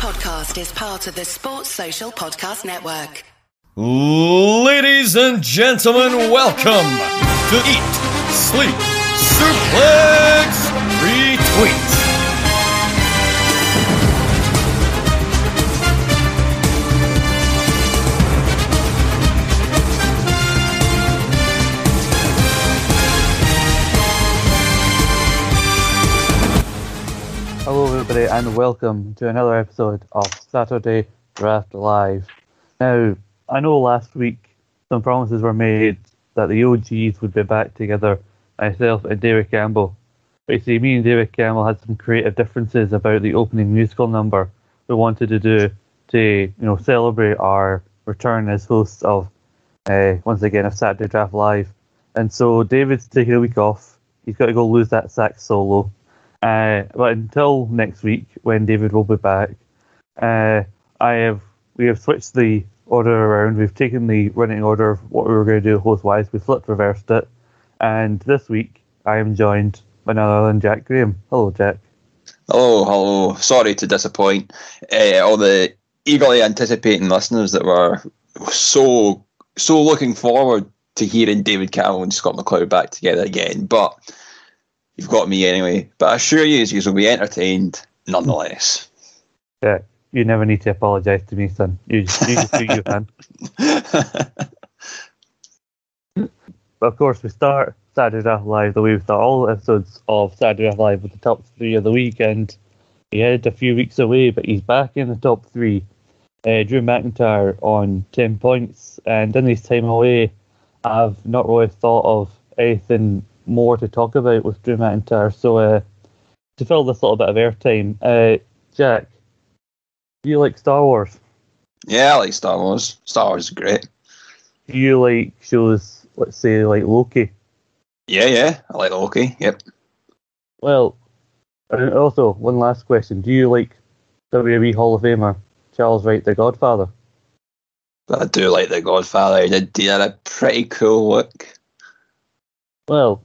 podcast is part of the Sports Social Podcast Network. Ladies and gentlemen, welcome to Eat, Sleep, Suplex, Retweet. Everybody, and welcome to another episode of Saturday Draft Live. Now, I know last week some promises were made that the OGs would be back together, myself and David Campbell. But you see, me and David Campbell had some creative differences about the opening musical number we wanted to do to, you know, celebrate our return as hosts of, uh, once again, of Saturday Draft Live. And so David's taking a week off. He's got to go lose that sax solo. Uh, but until next week, when David will be back, uh, I have we have switched the order around. We've taken the running order of what we were going to do host wise. We flipped reversed it, and this week I am joined by none other than Jack Graham. Hello, Jack. Hello, hello. Sorry to disappoint uh, all the eagerly anticipating listeners that were so so looking forward to hearing David Campbell and Scott McLeod back together again. But you've got me anyway. But I assure you, you will be entertained nonetheless. Yeah, you never need to apologise to me, son. You just, you just do you, man. But of course, we start Saturday Night Live the way we start all episodes of Saturday Night Live with the top three of the week, and He had a few weeks away, but he's back in the top three. Uh, Drew McIntyre on 10 points, and in his time away, I've not really thought of anything more to talk about with Drew McIntyre. So, uh, to fill this little bit of airtime, uh, Jack, do you like Star Wars? Yeah, I like Star Wars. Star Wars is great. Do you like shows, let's say, like Loki? Yeah, yeah, I like Loki. Yep. Well, and also, one last question. Do you like WWE Hall of Famer Charles Wright, the Godfather? But I do like The Godfather. He did, he had a pretty cool look. Well,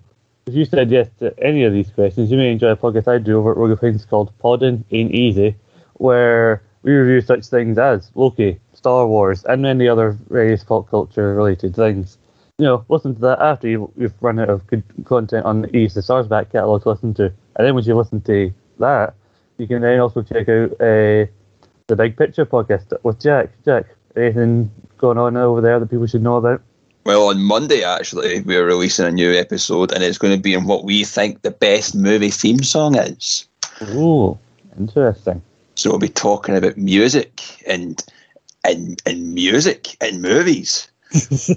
if you said yes to any of these questions, you may enjoy a podcast I do over at Rogue Things called Podding Ain't Easy, where we review such things as Loki, Star Wars, and many other various pop culture related things. You know, listen to that after you, you've run out of good content on the East the Stars back catalogue to listen to. And then once you listen to that, you can then also check out uh, the Big Picture podcast with Jack. Jack, anything going on over there that people should know about? Well, on Monday, actually, we're releasing a new episode, and it's going to be in what we think the best movie theme song is. Ooh, interesting. So we'll be talking about music and and and music and movies. so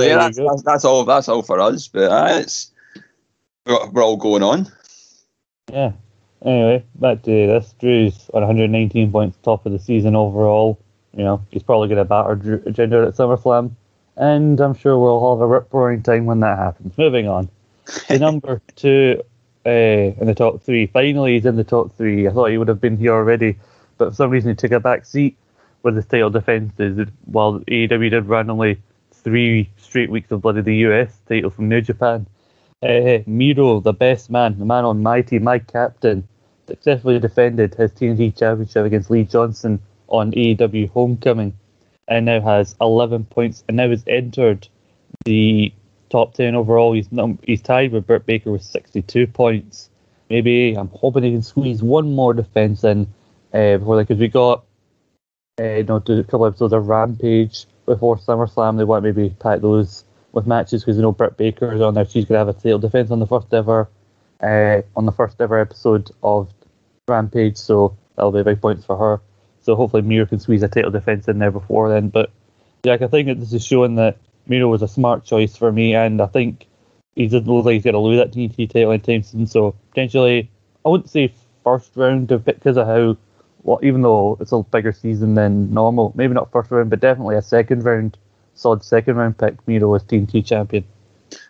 yeah, that's, that's, that's all. That's all for us. But uh, it's we're, we're all going on. Yeah. Anyway, back to this. Drew's on 119 points, top of the season overall. You know, he's probably going to batter Drew, Jinder at SummerSlam, and I'm sure we'll all have a rip roaring time when that happens. Moving on. The number two uh, in the top three. Finally, he's in the top three. I thought he would have been here already, but for some reason he took a back seat with his title defenses. While AEW did run only three straight weeks of Blood bloody the US title from New Japan. Uh, Miro, the best man, the man on my team, my captain, successfully defended his TNT championship against Lee Johnson on AEW Homecoming, and now has 11 points, and now has entered the top 10 overall. He's he's tied with Britt Baker with 62 points. Maybe I'm hoping he can squeeze one more defense in uh, before that, because we got uh, you know a couple episodes of Rampage before SummerSlam. They want maybe pack those with matches because you know Britt Baker is on there. She's gonna have a title defense on the first ever uh, on the first ever episode of Rampage, so that'll be big points for her. So hopefully Miro can squeeze a title defense in there before then. But yeah, I think that this is showing that Miro was a smart choice for me, and I think he doesn't look like he's going to lose that TNT title anytime soon. So potentially, I wouldn't say first round because of how, well, even though it's a bigger season than normal, maybe not first round, but definitely a second round, solid second round pick. Miro as TNT champion.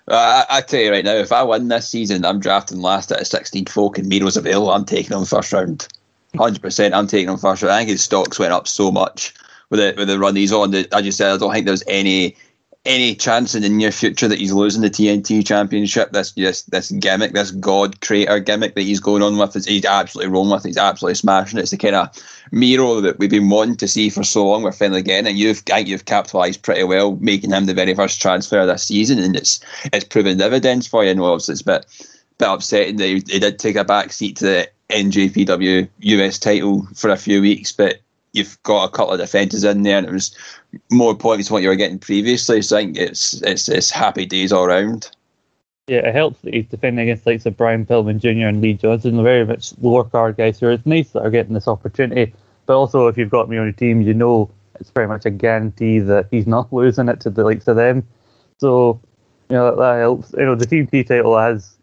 Uh, I, I tell you right now, if I win this season, I'm drafting last out of 16 folk and Miro's available. I'm taking him first round. 100%. I'm taking him first. I think his stocks went up so much with the, with the run he's on. That, as you said, I don't think there's any any chance in the near future that he's losing the TNT Championship, this this this gimmick, this God Creator gimmick that he's going on with, is he's absolutely rolling with. He's absolutely smashing it. It's the kind of Miro that we've been wanting to see for so long. We're finally getting, and you've I think you've capitalised pretty well, making him the very first transfer this season, and it's it's proven dividends for you. Know obviously it's a bit bit upsetting that he, he did take a back seat to the NJPW US title for a few weeks, but you've got a couple of defences in there, and it was more points than what you were getting previously. So I think it's it's it's happy days all round. Yeah, it helps that he's defending against likes of Brian Pillman Jr. and Lee Johnson, very much lower card guys who are it's nice that are getting this opportunity. But also, if you've got me on your team, you know it's pretty much a guarantee that he's not losing it to the likes of them. So, you know, that, that helps. You know, the TNT title has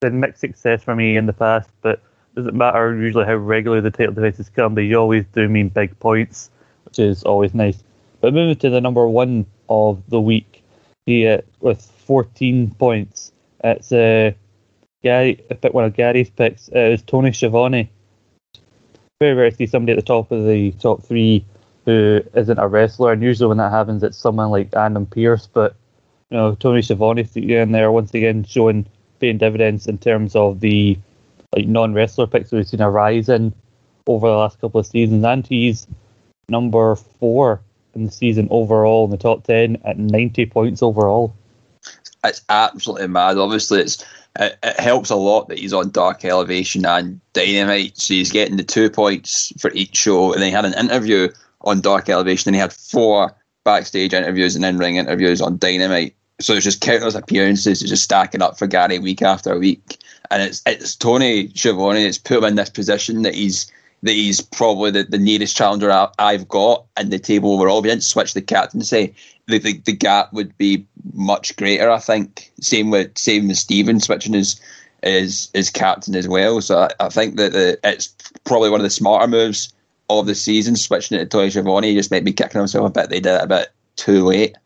been mixed success for me in the past, but doesn't matter usually how regular the title defenses come, they always do mean big points, which is always nice. But moving to the number one of the week, here with 14 points, it's uh, Gary. I picked one of Gary's picks. Uh, it was Tony Schiavone. Very rare to see somebody at the top of the top three who isn't a wrestler, and usually when that happens, it's someone like Adam Pearce. But you know, Tony Schiavone in there once again showing paying dividends in terms of the like non-wrestler picks we've seen a rise in over the last couple of seasons, and he's number four in the season overall in the top ten at 90 points overall. It's absolutely mad. Obviously, it's it, it helps a lot that he's on Dark Elevation and Dynamite, so he's getting the two points for each show, and then he had an interview on Dark Elevation, and he had four backstage interviews and in-ring interviews on Dynamite. So it's just countless appearances, it's just stacking up for Gary week after week and it's it's Tony Schiavone that's put him in this position that he's that he's probably the, the nearest challenger I, have got in the table overall. If he didn't switch the captaincy, the, the, the gap would be much greater. I think same with same with Stephen switching his his, his captain as well. So I, I think that the, it's probably one of the smarter moves of the season switching it to Tony Schiavone. He just might be kicking himself a bit. They did it a bit too late.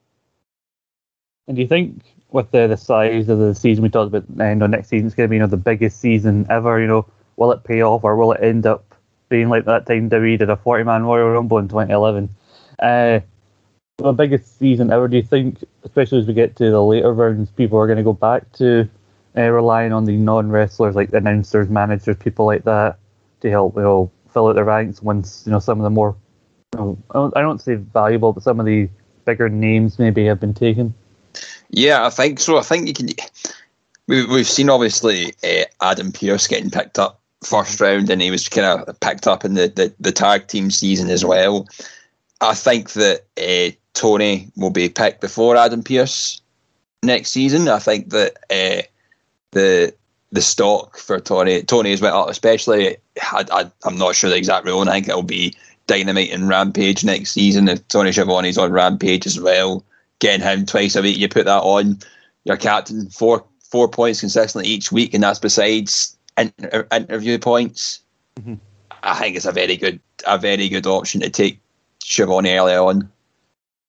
And do you think with the, the size of the season we talked about, you know, next season's going to be you know the biggest season ever. You know, will it pay off or will it end up being like that time WWE did a 40 man Royal Rumble in 2011? Uh, the biggest season ever. Do you think, especially as we get to the later rounds, people are going to go back to uh, relying on the non wrestlers like announcers, managers, people like that to help you know fill out the ranks once you know some of the more you know, I don't say valuable, but some of the bigger names maybe have been taken. Yeah, I think so. I think you can. We, we've seen obviously uh, Adam Pearce getting picked up first round, and he was kind of picked up in the, the, the, tag team season as well. I think that uh, Tony will be picked before Adam Pearce next season. I think that uh, the the stock for Tony Tony has went up, especially. I, am not sure the exact rule, and I think it'll be Dynamite and Rampage next season if Tony Schiavone's on Rampage as well getting him twice a week. You put that on your captain four four points consistently each week, and that's besides inter- interview points. Mm-hmm. I think it's a very good a very good option to take Schiavone early on.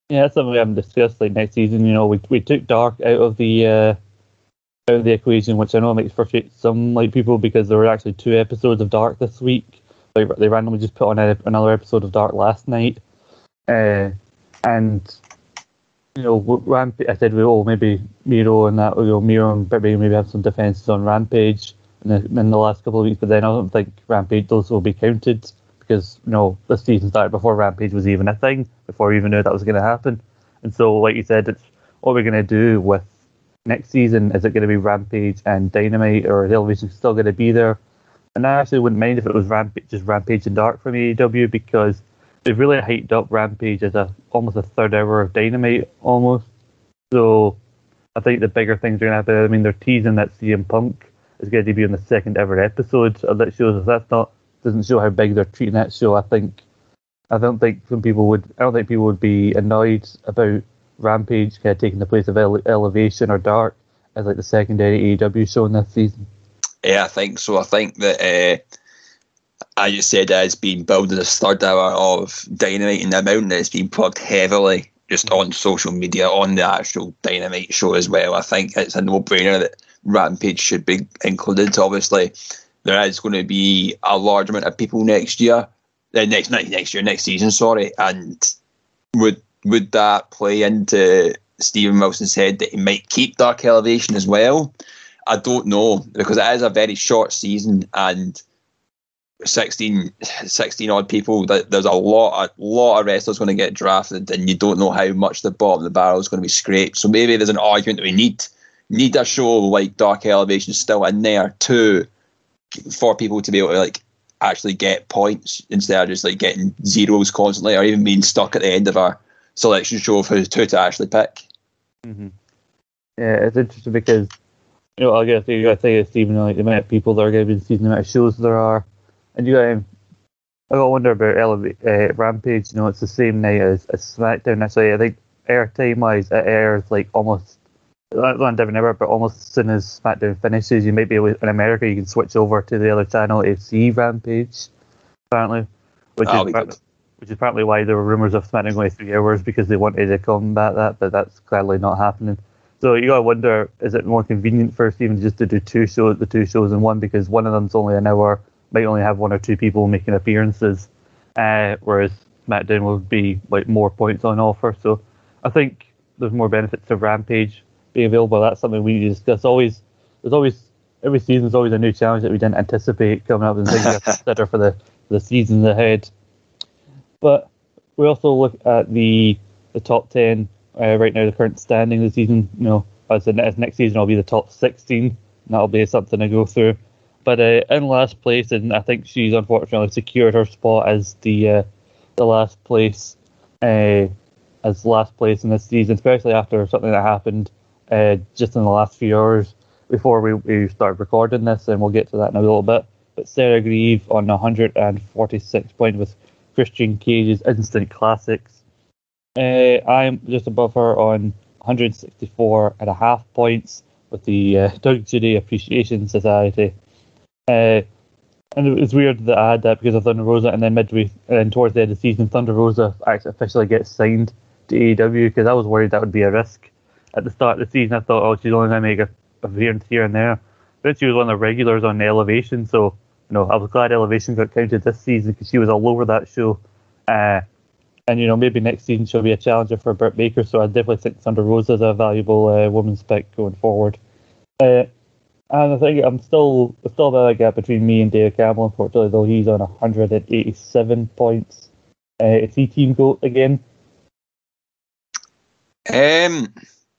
Yeah, that's something we haven't discussed. Like next season, you know, we we took Dark out of the uh, out of the equation, which I know makes frustrate some like people because there were actually two episodes of Dark this week. Like they randomly just put on a, another episode of Dark last night, uh, and you know, Rampage. I said, well, oh, maybe Miro and that, you know, Miro and maybe maybe have some defenses on Rampage in the, in the last couple of weeks, but then I don't think Rampage those will be counted because you know the season started before Rampage was even a thing, before we even knew that was going to happen. And so, like you said, it's what we're going to do with next season. Is it going to be Rampage and Dynamite, or the Elevation still going to be there? And I actually wouldn't mind if it was Rampage, just Rampage and Dark from AEW because they've really hyped up Rampage as a almost a third hour of Dynamite almost. So I think the bigger things are to happen. I mean, they're teasing that CM Punk is going to be on the second ever episode of that show. So that's not doesn't show how big they're treating that show. I think I don't think some people would. I don't think people would be annoyed about Rampage kind of taking the place of Ele- Elevation or Dark as like the secondary AEW show in this season. Yeah, I think so. I think that. Uh I you said it's been building this third hour of Dynamite and the amount that it's been plugged heavily just on social media, on the actual Dynamite show as well. I think it's a no brainer that Rampage should be included. Obviously, there is going to be a large amount of people next year, uh, next not next year, next season, sorry. And would would that play into Stephen Wilson said that he might keep Dark Elevation as well. I don't know because it is a very short season and 16, 16 odd people. There's a lot, a lot of wrestlers going to get drafted, and you don't know how much the bottom of the barrel is going to be scraped. So maybe there's an argument that we need need a show like Dark Elevation still in there too, for people to be able to like actually get points instead of just like getting zeros constantly, or even being stuck at the end of our selection show of who, who to actually pick. Mm-hmm. Yeah, it's interesting because you know I guess you got to say it's even like the amount of people that are going to be seeing the amount of shows there are and you got, um, I got wonder about Elevate, uh, Rampage. You know, it's the same night as, as SmackDown. Actually, I think airtime wise, it airs like almost not on different ever, but almost as soon as SmackDown finishes, you might be able, in America, you can switch over to the other channel see Rampage. Apparently, which That'll is apparently, which is partly why there were rumors of SmackDown going three hours because they wanted to combat that, but that's clearly not happening. So you gotta wonder, is it more convenient for Steven just to do two shows, the two shows in one, because one of them's only an hour, might only have one or two people making appearances, uh, whereas SmackDown would be like more points on offer. So I think there's more benefits to Rampage being available. That's something we need to discuss. Always, there's always every season there's always a new challenge that we didn't anticipate coming up and things to consider for the the seasons ahead. But we also look at the the top ten uh, right now, the current standing of the season. You know, as, as next season I'll be the top sixteen. And that'll be something to go through. But uh, in last place, and I think she's unfortunately secured her spot as the uh, the last place, uh, as last place in this season, especially after something that happened uh, just in the last few hours before we, we start recording this, and we'll get to that in a little bit. But Sarah Grieve on 146 points with Christian Cage's Instant Classics. Uh, I'm just above her on 164 and a half points with the uh, Doug Judy Appreciation Society. Uh, and it's weird that I had that because of Thunder Rosa, and then midway, and towards the end of the season, Thunder Rosa actually officially gets signed to AEW because I was worried that would be a risk at the start of the season. I thought, oh, she's only going to make a appearance here and there. But she was one of the regulars on Elevation, so you know I was glad Elevation got counted this season because she was all over that show. Uh, and you know maybe next season she'll be a challenger for Britt Baker. So I definitely think Thunder Rosa is a valuable uh, women's pick going forward. Uh, and I think I'm still still a gap between me and Dave Campbell. Unfortunately, though, he's on 187 points. Uh, is he team goat again? Um,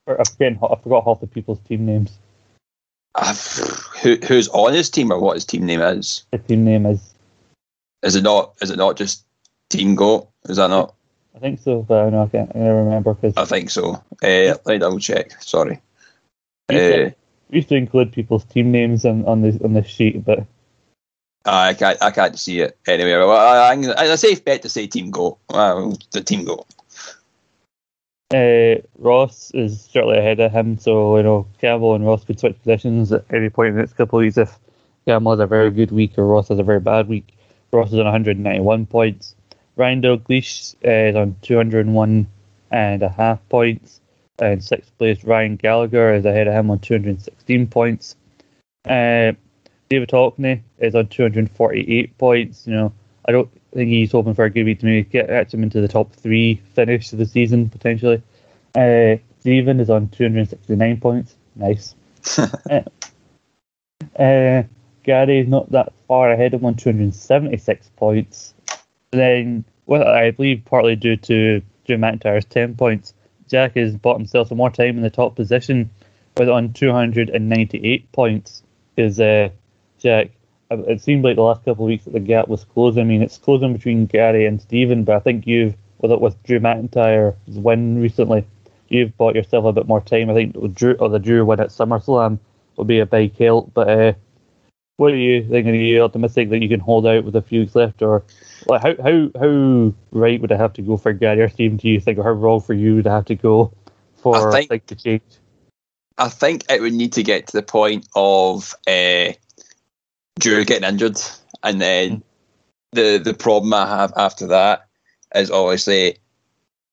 Or, I forget, I forgot half the people's team names. who, who's on his team or what his team name is? His team name is Is it not? Is it not just Team Goat? Is that not? I think so, but I know I can't I remember because I think so. Uh, let me double check. Sorry. Uh, we used to include people's team names on, on the on the sheet, but I can't. I can't see it anyway. Well, I, I, a safe bet to say Team Goat. Well, the Team Goat. uh, Ross is certainly ahead of him. So you know Campbell and Ross could switch positions at any point in the next couple of weeks if Campbell has a very good week or Ross has a very bad week. Ross is on 191 points. Ryan Dalglish uh, is on 201 and a half points. And sixth place Ryan Gallagher is ahead of him on 216 points. Uh, David Hockney is on 248 points. You know, I don't think he's hoping for a good week to maybe get, get him into the top three finish of the season potentially. Uh, Steven is on 269 points. Nice. uh, uh, Gary is not that far ahead of him on 276 points. Then, well, I believe partly due to Drew McIntyre's 10 points, Jack has bought himself some more time in the top position with on 298 points. Is uh, Jack, it seemed like the last couple of weeks that the gap was closing. I mean, it's closing between Gary and Stephen, but I think you've, with it with Drew McIntyre's win recently, you've bought yourself a bit more time. I think Drew or the Drew win at SummerSlam will be a big help. But uh, what are you thinking? Are you optimistic that you can hold out with a few left, or like how how how right would I have to go for Gary or Steven? Do you think, or how wrong for you to have to go for I think- like to change? I think it would need to get to the point of uh, Drew getting injured, and then the the problem I have after that is obviously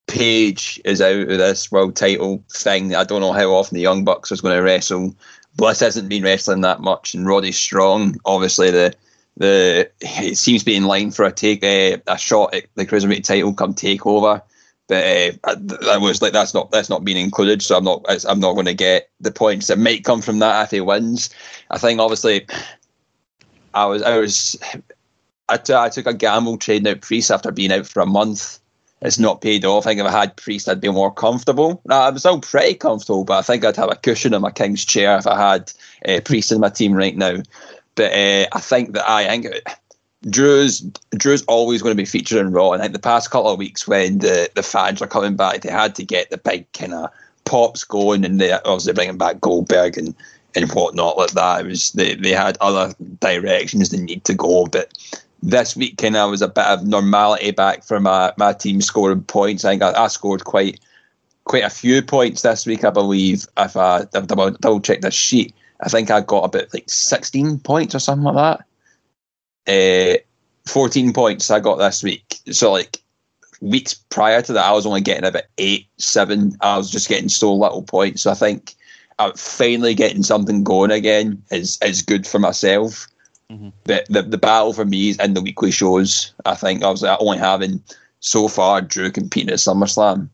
Paige is out of this world title thing. I don't know how often the Young Bucks is going to wrestle. Bliss hasn't been wrestling that much, and Roddy Strong, obviously the the it seems to be in line for a take uh, a shot at the cruiserweight title come takeover. but uh, that was like that's not that's not being included. So I'm not I'm not going to get the points that might come from that if he wins. I think obviously, I was I was I, t- I took a gamble trading out Priest after being out for a month. It's not paid off. I think if I had Priest, I'd be more comfortable. Now, I'm still pretty comfortable, but I think I'd have a cushion in my king's chair if I had uh, Priest in my team right now. But uh, I think that I think Drew's Drew's always going to be featured in Raw. And I think the past couple of weeks when the, the fans are coming back, they had to get the big kind of pops going, and they obviously bringing back Goldberg and and whatnot like that. It was they, they had other directions they need to go, but this week kind of was a bit of normality back for my, my team scoring points. I think I, I scored quite quite a few points this week, I believe. If I double, double check this sheet, I think I got about like sixteen points or something like that. Uh, Fourteen points I got this week. So like weeks prior to that, I was only getting about eight, seven. I was just getting so little points. So I think I'm finally getting something going again is is good for myself. Mm-hmm. The, the the battle for me is in the weekly shows. I think I was like, only having so far Drew competing at SummerSlam.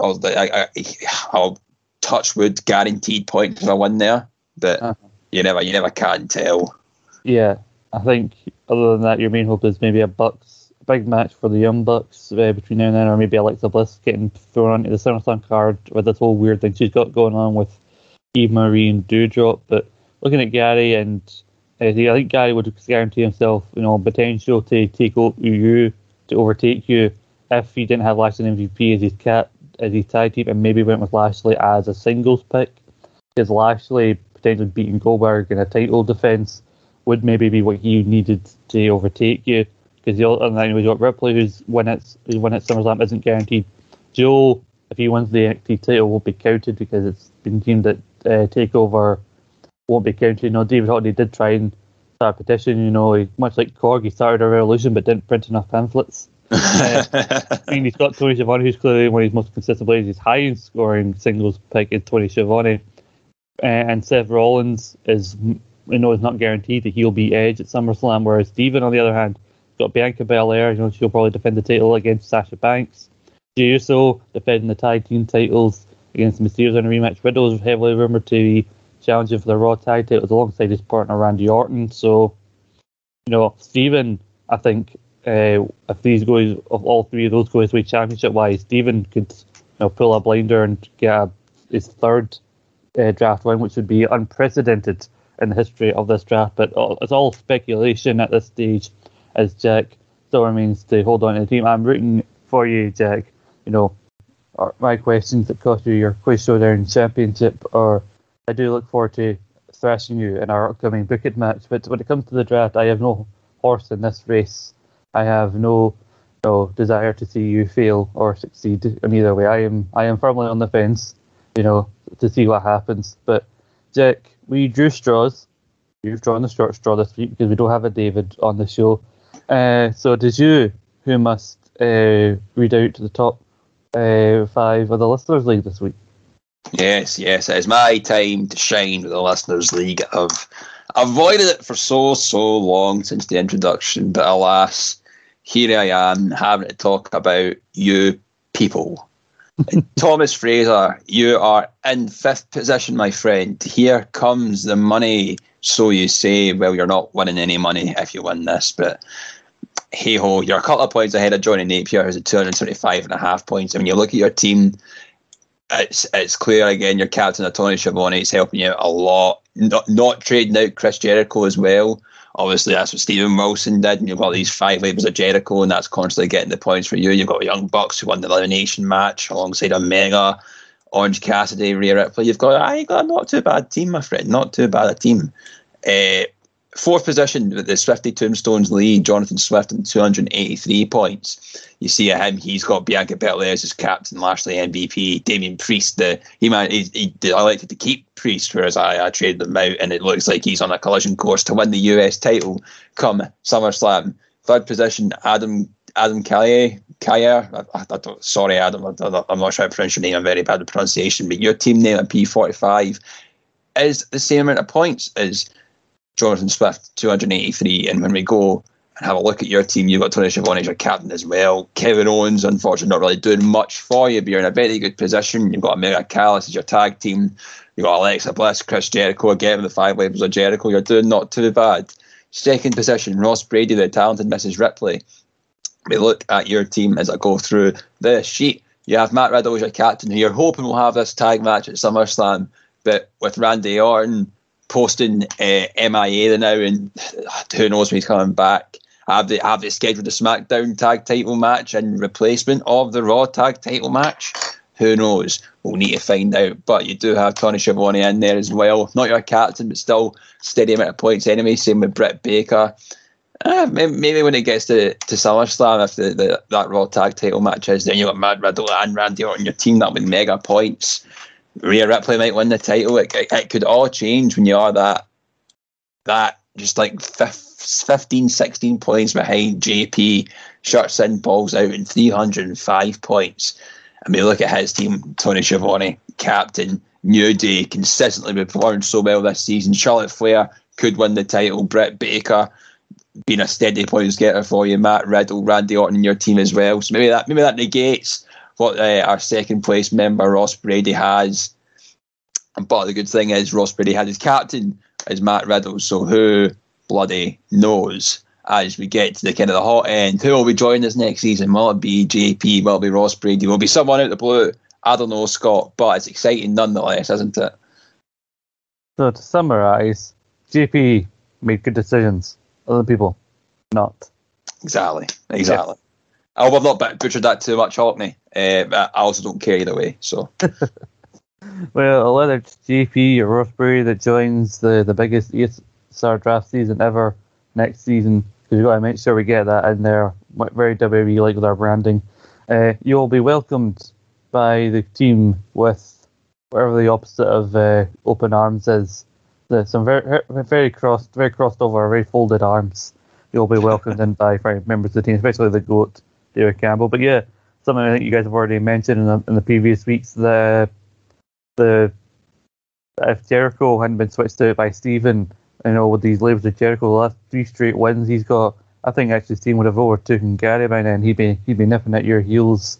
I was like, I, I, will touch wood, guaranteed points if I win there. But uh-huh. you never, you never can tell. Yeah, I think other than that, your main hope is maybe a Bucks a big match for the Young Bucks uh, between now and then, or maybe Alexa Bliss getting thrown onto the SummerSlam card with this whole weird thing she's got going on with Eva Marie and Doudrop. But looking at Gary and I think Gary would guarantee himself, you know, potential to take over you to overtake you if he didn't have Lashley MVP as his cat as his tag team, and maybe went with Lashley as a singles pick. Because Lashley potentially beating Goldberg in a title defense would maybe be what he needed to overtake you. Because the other thing was got Ripley, who's when it's who's when it's SummerSlam isn't guaranteed. Joe, if he wins the NXT title, will be counted because it's been deemed that uh, Takeover won't be counted. You know, David Hockney did try and start a petition. You know, he, much like Korg, he started a revolution but didn't print enough pamphlets. uh, I mean, he's got Tony Schiavone, who's clearly one of his most consistent players. His highest scoring singles pick is Tony Schiavone. Uh, and Seth Rollins is, you know, is not guaranteed that he'll be Edge at SummerSlam, whereas Steven, on the other hand, got Bianca Belair. You know, she'll probably defend the title against Sasha Banks. Jey Uso defending the tag team titles against the Mysterios in a rematch. Riddle is heavily rumored to be challenging for the Raw tag titles alongside his partner Randy Orton. So, you know, Steven, I think uh, if these guys, of all three of those go his way championship wise, Steven could you know, pull a blinder and get a, his third uh, draft win, which would be unprecedented in the history of this draft. But it's all speculation at this stage, as Jack still remains to hold on to the team. I'm rooting for you, Jack. You know, my questions that cost you your quiz showdown championship are I do look forward to thrashing you in our upcoming Booked match. But when it comes to the draft, I have no horse in this race. I have no no desire to see you fail or succeed in either way. I am I am firmly on the fence, you know, to see what happens. But Jack, we drew straws. You've drawn the short straw this week because we don't have a David on the show. Uh, so did you, who must uh, read out the top uh, five of the listeners league this week? Yes, yes, it is my time to shine with the Listeners League. I've avoided it for so, so long since the introduction, but alas, here I am having to talk about you people. Thomas Fraser, you are in fifth position, my friend. Here comes the money. So you say, well, you're not winning any money if you win this, but hey ho, you're a couple of points ahead of Johnny Napier, who's at 275 and a half points. I mean, you look at your team, it's it's clear again your captain Tony Schiavone is helping you out a lot. Not not trading out Chris Jericho as well. Obviously, that's what Stephen Wilson did, and you've got these five labors of Jericho, and that's constantly getting the points for you. You've got Young Bucks who won the elimination match alongside Omega, Orange Cassidy, Rhea Ripley. You've got I got not too bad team, my friend. Not too bad a team. Uh, Fourth position with the Swifty Tombstones lead, Jonathan Swift and 283 points. You see him, he's got Bianca Belair as his captain, Lashley MVP, Damian Priest. The, he man, he, he elected to keep Priest, whereas I, I traded them out, and it looks like he's on a collision course to win the US title come SummerSlam. Third position, Adam Adam I, I, I sorry, Adam, I, am not sure to pronounce your name. I'm very bad at pronunciation, but your team name at P45 is the same amount of points as Jonathan Swift, 283. And when we go and have a look at your team, you've got Tony Schiavone as your captain as well. Kevin Owens, unfortunately, not really doing much for you, but you're in a very good position. You've got Omega Callis as your tag team. You've got Alexa Bliss, Chris Jericho, again, the five labors of Jericho. You're doing not too bad. Second position, Ross Brady, the talented Mrs. Ripley. We look at your team as I go through the sheet. You have Matt Riddle as your captain, who you're hoping will have this tag match at SummerSlam, but with Randy Orton posting uh, MIA now, and who knows when he's coming back. Have they have they scheduled a SmackDown tag title match in replacement of the Raw tag title match? Who knows? We'll need to find out. But you do have Tony Schiavone in there as well. Not your captain, but still steady amount of points anyway. Same with Britt Baker. Uh, maybe when it gets to, to SummerSlam, if the, the, that Raw tag title match is, then you've got Matt Riddle and Randy Orton, your team that with mega points. Rhea Ripley might win the title. It, it, it, could all change when you are that that just like 15, 16 points behind JP, shuts in, balls out, in 305 points. I mean, look at his team Tony Schiavone, captain, New Day, consistently performed so well this season. Charlotte Flair could win the title. Britt Baker being a steady points getter for you. Matt Riddle, Randy Orton in your team as well. So maybe that maybe that negates what uh, our second place member Ross Brady has. But the good thing is Ross Brady had his captain as Matt Riddle. So who bloody knows? As we get to the kind of the hot end, who will be joining us next season? Will it be JP? Will it be Ross Brady? Will it be someone out the blue? I don't know, Scott, but it's exciting nonetheless, isn't it? So to summarise, JP made good decisions. Other people, not. Exactly. Exactly. I hope I've not butchered that too much, Hockney. Uh, I also don't care either way. So. well, whether it's JP or Ross Brady that joins the, the biggest star draft season ever next season, because we've got to make sure we get that in there. Very WWE like with our branding. Uh, you'll be welcomed by the team with whatever the opposite of uh, open arms is some very very crossed, very crossed over, very folded arms. You'll be welcomed in by members of the team, especially the goat, David Campbell. But yeah, something I think you guys have already mentioned in the, in the previous weeks. The the if Jericho hadn't been switched out by Stephen, you know, with these labors of Jericho, the last three straight wins he's got, I think actually team would have overtaken Gary by then. He'd be he'd be nipping at your heels,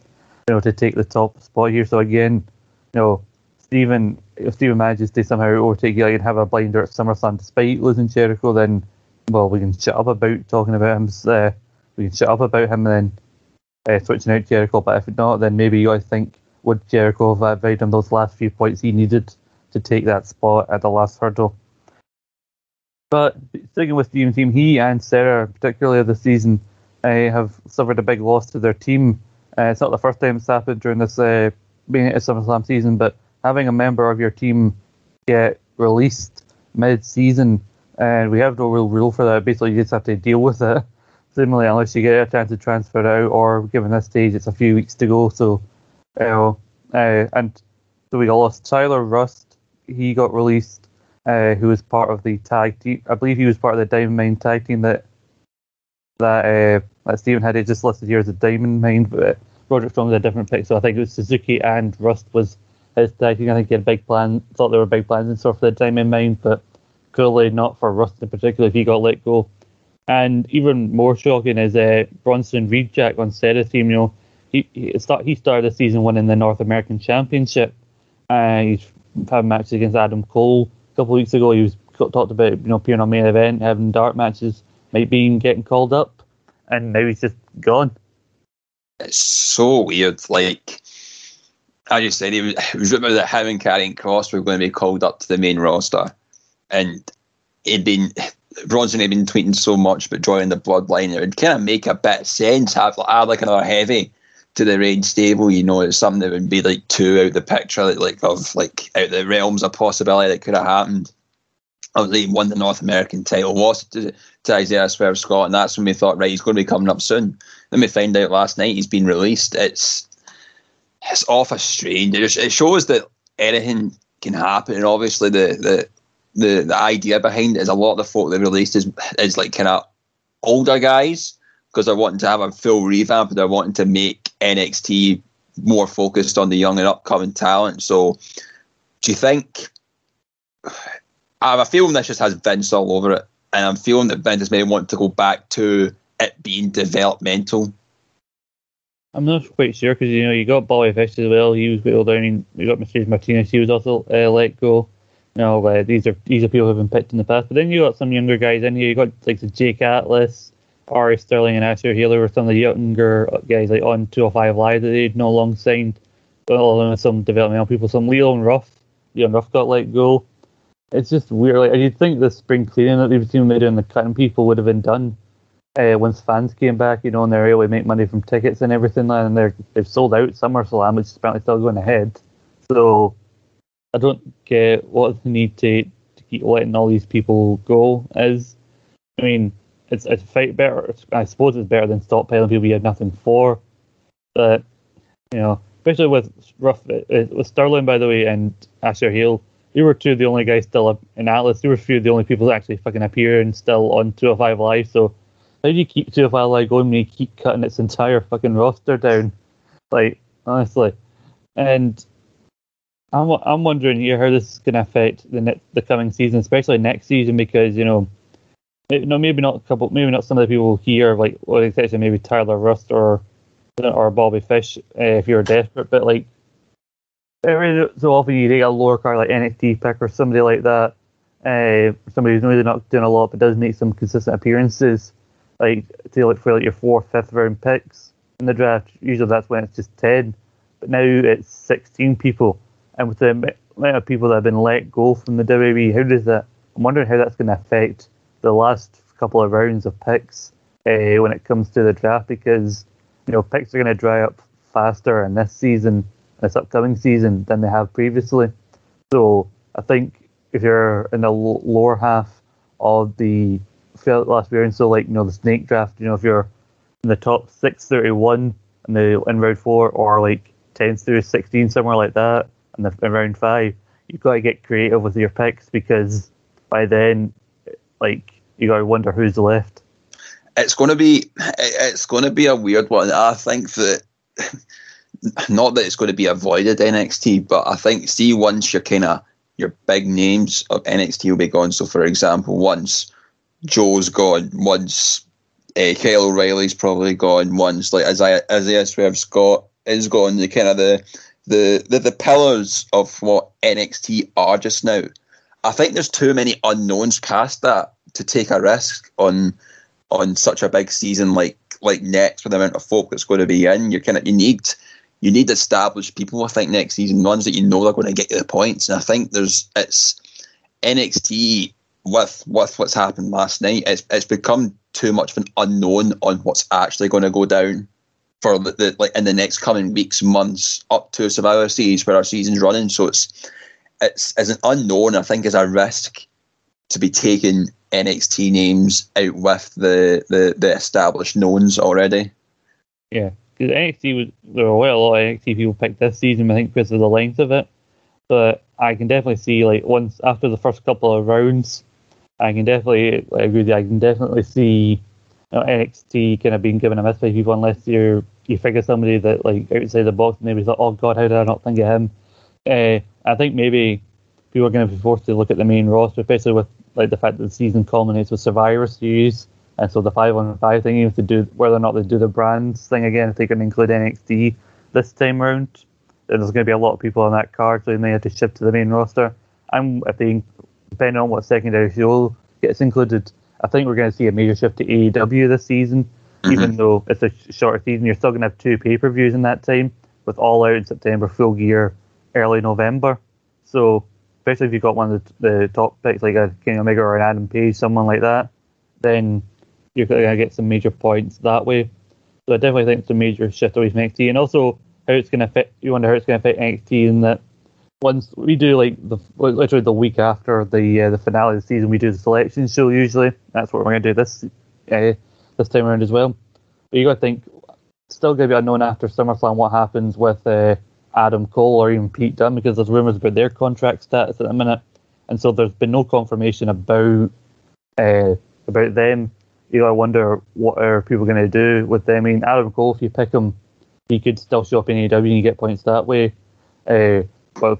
you know, to take the top spot here. So again, you know, Stephen if Stephen manages to somehow overtake Gillian and have a blinder at SummerSlam despite losing Jericho, then well, we can shut up about talking about him. Uh, we can shut up about him and then uh, switching out Jericho. But if not, then maybe I think would Jericho have provided him those last few points he needed to take that spot at the last hurdle. But sticking with Steven's team, he and Sarah, particularly this season, uh, have suffered a big loss to their team. Uh, it's not the first time it's happened during this uh, being SummerSlam season, but having a member of your team get released mid-season, and we have no real rule for that. Basically, you just have to deal with it. Similarly, unless you get a chance to transfer out, or given this stage, it's a few weeks to go. So, know, uh, and so we lost Tyler Rust. He got released, uh, who was part of the tag team. I believe he was part of the Diamond Mine tag team that that uh, that Stephen had it just listed here as a Diamond Mine, but Roderick Strong was a different pick. So I think it was Suzuki and Rust was his tag team. I think he had big plan. Thought there were big plans in store for the Diamond Mine, but clearly not for Rust in particular. If he got let go, and even more shocking is uh, Bronson Reed Jack on Sarah's team. You know, he he, start, he started the season winning the North American Championship. Uh, he's had matches against Adam Cole a couple of weeks ago. He was talked about you know appearing on main event, having dark matches, might be getting called up, and now he's just gone. It's so weird. Like I just said, it was, it was rumored that him and Karrion Kross were going to be called up to the main roster, and it'd been Bronson had been tweeting so much about joining the bloodline. It would kind of make a bit of sense have like, add like another heavy to the Reign stable. You know, it's something that would be like two out the picture, like, like of like out the realms of possibility that could have happened. Obviously, he won the North American title, lost to, to Isaiah Swerve Scott, and that's when we thought, right, he's going to be coming up soon. Then we find out last night he's been released. It's it's off a strange. It, it shows that anything can happen, and obviously the the the, the idea behind it is a lot of the folk they released is is like kind of older guys because they're wanting to have a full revamp and they're wanting to make NXT more focused on the young and upcoming talent. So, do you think? I have a feeling this just has Vince all over it, and I'm feeling that Vince may want to go back to it being developmental. I'm not quite sure because you know you got Bobby Fish as well. He was go down. And you got Mercedes Martinez. He was also uh, let go. Know, uh, these are these are people who've been picked in the past. But then you got some younger guys in here. You got like the Jake Atlas, Ari Sterling, and Asher Hale were some of the younger guys like on 205 Live that they'd no long signed. With some developmental people, some Leo Leon Ruff. Leon Ruff got let go. It's just weird. Like you'd think the spring cleaning that they've seen doing the cutting people would have been done uh, once fans came back, you know, and they're able to make money from tickets and everything, and they're they've sold out SummerSlam, which is apparently still going ahead. So I don't get what the need to, to keep letting all these people go is. I mean, it's it's fight better. I suppose it's better than stockpiling people you have nothing for. But you know, especially with Ruff uh, uh, with Sterling, by the way, and Asher Hale, you were two of the only guys still in Atlas. You were a few of the only people that actually fucking appear and still on 205 Live. So how do you keep 205 Live going when you keep cutting its entire fucking roster down? Like honestly, and I'm I'm wondering here how this is going to affect the ne- the coming season, especially next season, because you know, maybe, no, maybe not a couple, maybe not some of the people here, like what exception maybe Tyler Rust or or Bobby Fish, uh, if you're desperate, but like every so often you take a lower card like NXT pick or somebody like that, uh, somebody who's really not doing a lot but does make some consistent appearances, like to like for like your fourth, fifth round picks in the draft. Usually that's when it's just ten, but now it's sixteen people and with the amount of people that have been let go from the WWE, how does that? I'm wondering how that's going to affect the last couple of rounds of picks uh, when it comes to the draft because you know picks are going to dry up faster in this season, this upcoming season, than they have previously. So I think if you're in the lower half of the last round, so like you know the snake draft, you know if you're in the top six thirty one in the in round four or like ten through sixteen somewhere like that in, the, in round five, you've got to get creative with your picks because by then, like you got to wonder who's left. It's going to be it's going to be a weird one. I think that not that it's going to be avoided NXT, but I think see once you're kind of your big names of NXT will be gone. So for example, once Joe's gone, once uh, Kyle O'Reilly's probably gone, once like Isaiah Isaiah Swerve Scott is gone, the kind of the the, the the pillars of what NXT are just now. I think there's too many unknowns past that to take a risk on on such a big season like like next with the amount of folk that's going to be in. You're kind of you need you need established people. I think next season, ones that you know they're going to get you the points. And I think there's it's NXT with with what's happened last night. It's it's become too much of an unknown on what's actually going to go down for the, the, like in the next coming weeks, months up to Survivor Series where our season's running. So it's it's as an unknown. I think is a risk to be taking NXT names out with the the, the established knowns already. Yeah, because NXT was there were a lot of NXT people picked this season. I think because of the length of it, but I can definitely see like once after the first couple of rounds, I can definitely I agree. I can definitely see you know, NXT kind of being given a miss by people unless you're you figure somebody that like outside the box maybe thought, oh god, how did I not think of him? Uh, I think maybe people are going to be forced to look at the main roster, especially with like the fact that the season culminates with Survivor Series, and so the five on five thing, you have to do whether or not they do the brands thing again, if they can include NXT this time round, then there's going to be a lot of people on that card, so they may have to shift to the main roster. And depending on what secondary show gets included, I think we're going to see a major shift to AEW this season Mm-hmm. Even though it's a shorter season, you're still going to have two pay per views in that time, with All Out in September, Full Gear early November. So, especially if you've got one of the, the top picks like a Kenny Omega or an Adam Page, someone like that, then you're going to get some major points that way. So I definitely think it's a major shift away from NXT, and also how it's going to fit. You wonder how it's going to affect NXT in that once we do like the literally the week after the uh, the finale of the season, we do the selection show usually. That's what we're going to do this uh, this time around as well. But you got to think, still going to be unknown after SummerSlam what happens with uh, Adam Cole or even Pete Dunne because there's rumors about their contract status at the minute, and so there's been no confirmation about uh, about them. You got to wonder what are people going to do with them. I mean, Adam Cole, if you pick him, he could still show up in AEW and you get points that way. Uh,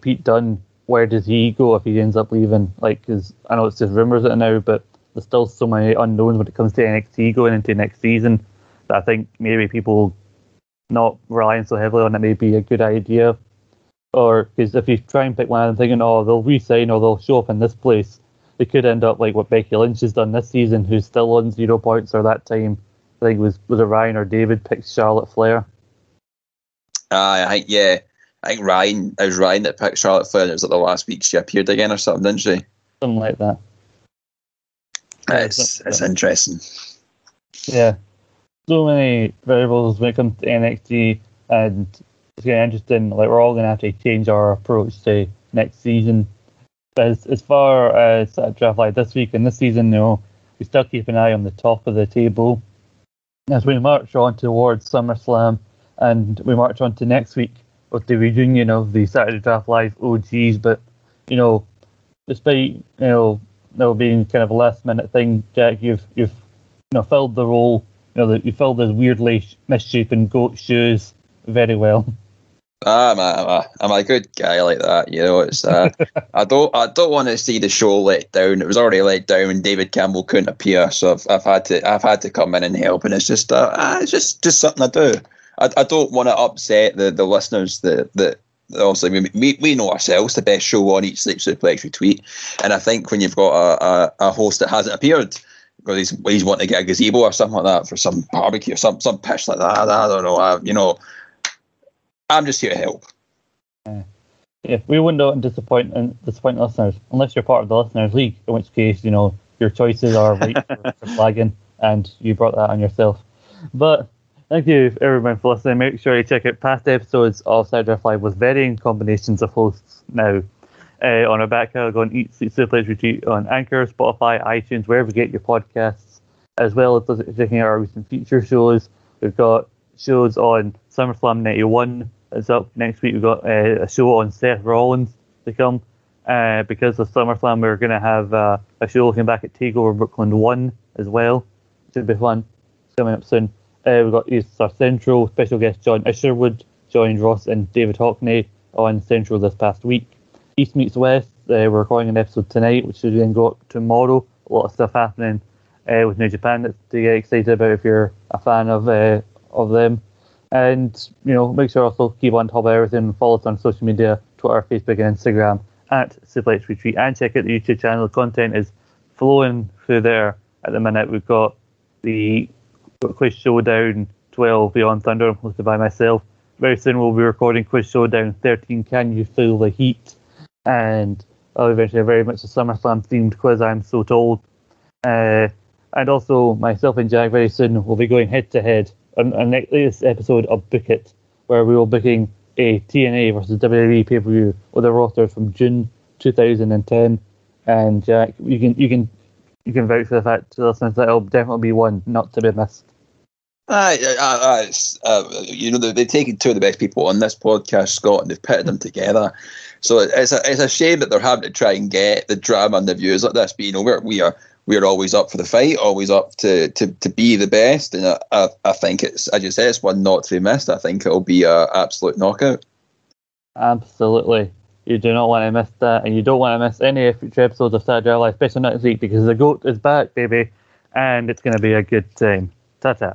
Pete Dunne, where does he go if he ends up leaving? Like, cause I know it's just rumors now, but there's still so many unknowns when it comes to NXT going into next season that I think maybe people not relying so heavily on it may be a good idea. Or because if you try and pick one of them thinking, oh, they'll resign or they'll show up in this place, they could end up like what Becky Lynch has done this season, who's still on zero points or that time. I think it was was it Ryan or David picked Charlotte Flair. Uh, I think yeah, I think Ryan. It was Ryan that picked Charlotte Flair. It was like the last week she appeared again or something, didn't she? Something like that. It's it's interesting. Yeah, so many variables when it comes to NXT, and it's getting interesting. Like we're all going to have to change our approach to next season. But as, as far as draft like this week and this season, you know, we still keep an eye on the top of the table as we march on towards SummerSlam, and we march on to next week with the reunion of the Saturday Draft Live OGs. But you know, despite you know there being kind of a last minute thing, Jack, you've you've you know filled the role. You know, that you filled those weirdly misshapen goat shoes very well. Ah, I'm a, I'm a, I'm a good guy like that. You know, it's uh, I don't I don't want to see the show let down. It was already let down when David Campbell couldn't appear, so I've, I've had to I've had to come in and help, and it's just uh, ah, it's just just something I do. I, I don't want to upset the, the listeners that that obviously we, we, we know ourselves the best show on Eat Sleep Suplex Repeat, and I think when you've got a, a, a host that hasn't appeared because he's he's wanting to get a gazebo or something like that for some barbecue or some some pish like that. I don't know. I, you know, I'm just here to help. Yeah, we wouldn't disappoint and disappoint listeners unless you're part of the listeners league, in which case you know your choices are right for, for flagging, and you brought that on yourself. But thank you everyone for listening. Make sure you check out past episodes of Side Live with varying combinations of hosts now. Uh, on our back catalog on Eat Sleep Suplex Repeat on Anchor, Spotify, iTunes, wherever you get your podcasts, as well as checking out our recent feature shows. We've got shows on SummerSlam 91 that's up next week. We've got uh, a show on Seth Rollins to come. Uh, because of SummerSlam, we're going to have uh, a show looking back at TakeOver Brooklyn 1 as well. Should be fun. It's coming up soon. Uh, we've got East Central special guest John Isherwood joined Ross and David Hockney on Central this past week. East meets West. Uh, we're recording an episode tonight, which is going to go up tomorrow. A lot of stuff happening uh, with New Japan that to get excited about if you're a fan of uh, of them. And you know, make sure also keep on top of everything. Follow us on social media, Twitter, Facebook, and Instagram at Suplex Repeat, and check out the YouTube channel. The content is flowing through there at the minute. We've got the Quiz Showdown 12 Beyond Thunder, hosted by myself. Very soon we'll be recording Quiz Showdown 13. Can you feel the heat? and uh, eventually a very much a SummerSlam themed quiz, I'm so told. Uh, and also, myself and Jack very soon will be going head to head on a next episode of Book It, where we will be booking a TNA versus WWE pay per view with a roster from June 2010. And Jack, you can you can you can vouch for the fact to that it'll definitely be one not to be missed. Uh, uh, uh, you know, they've taken two of the best people on this podcast, Scott, and they've pitted them together. So it's a, it's a shame that they're having to try and get the drama and the views like this. But you know, we're, we are we are always up for the fight, always up to to, to be the best. And I, I, I think it's as you say, it's one not to be missed. I think it'll be an absolute knockout. Absolutely. You do not want to miss that, and you don't want to miss any future episodes of Saturday Live, especially next week, because the GOAT is back, baby, and it's going to be a good time. Ta ta.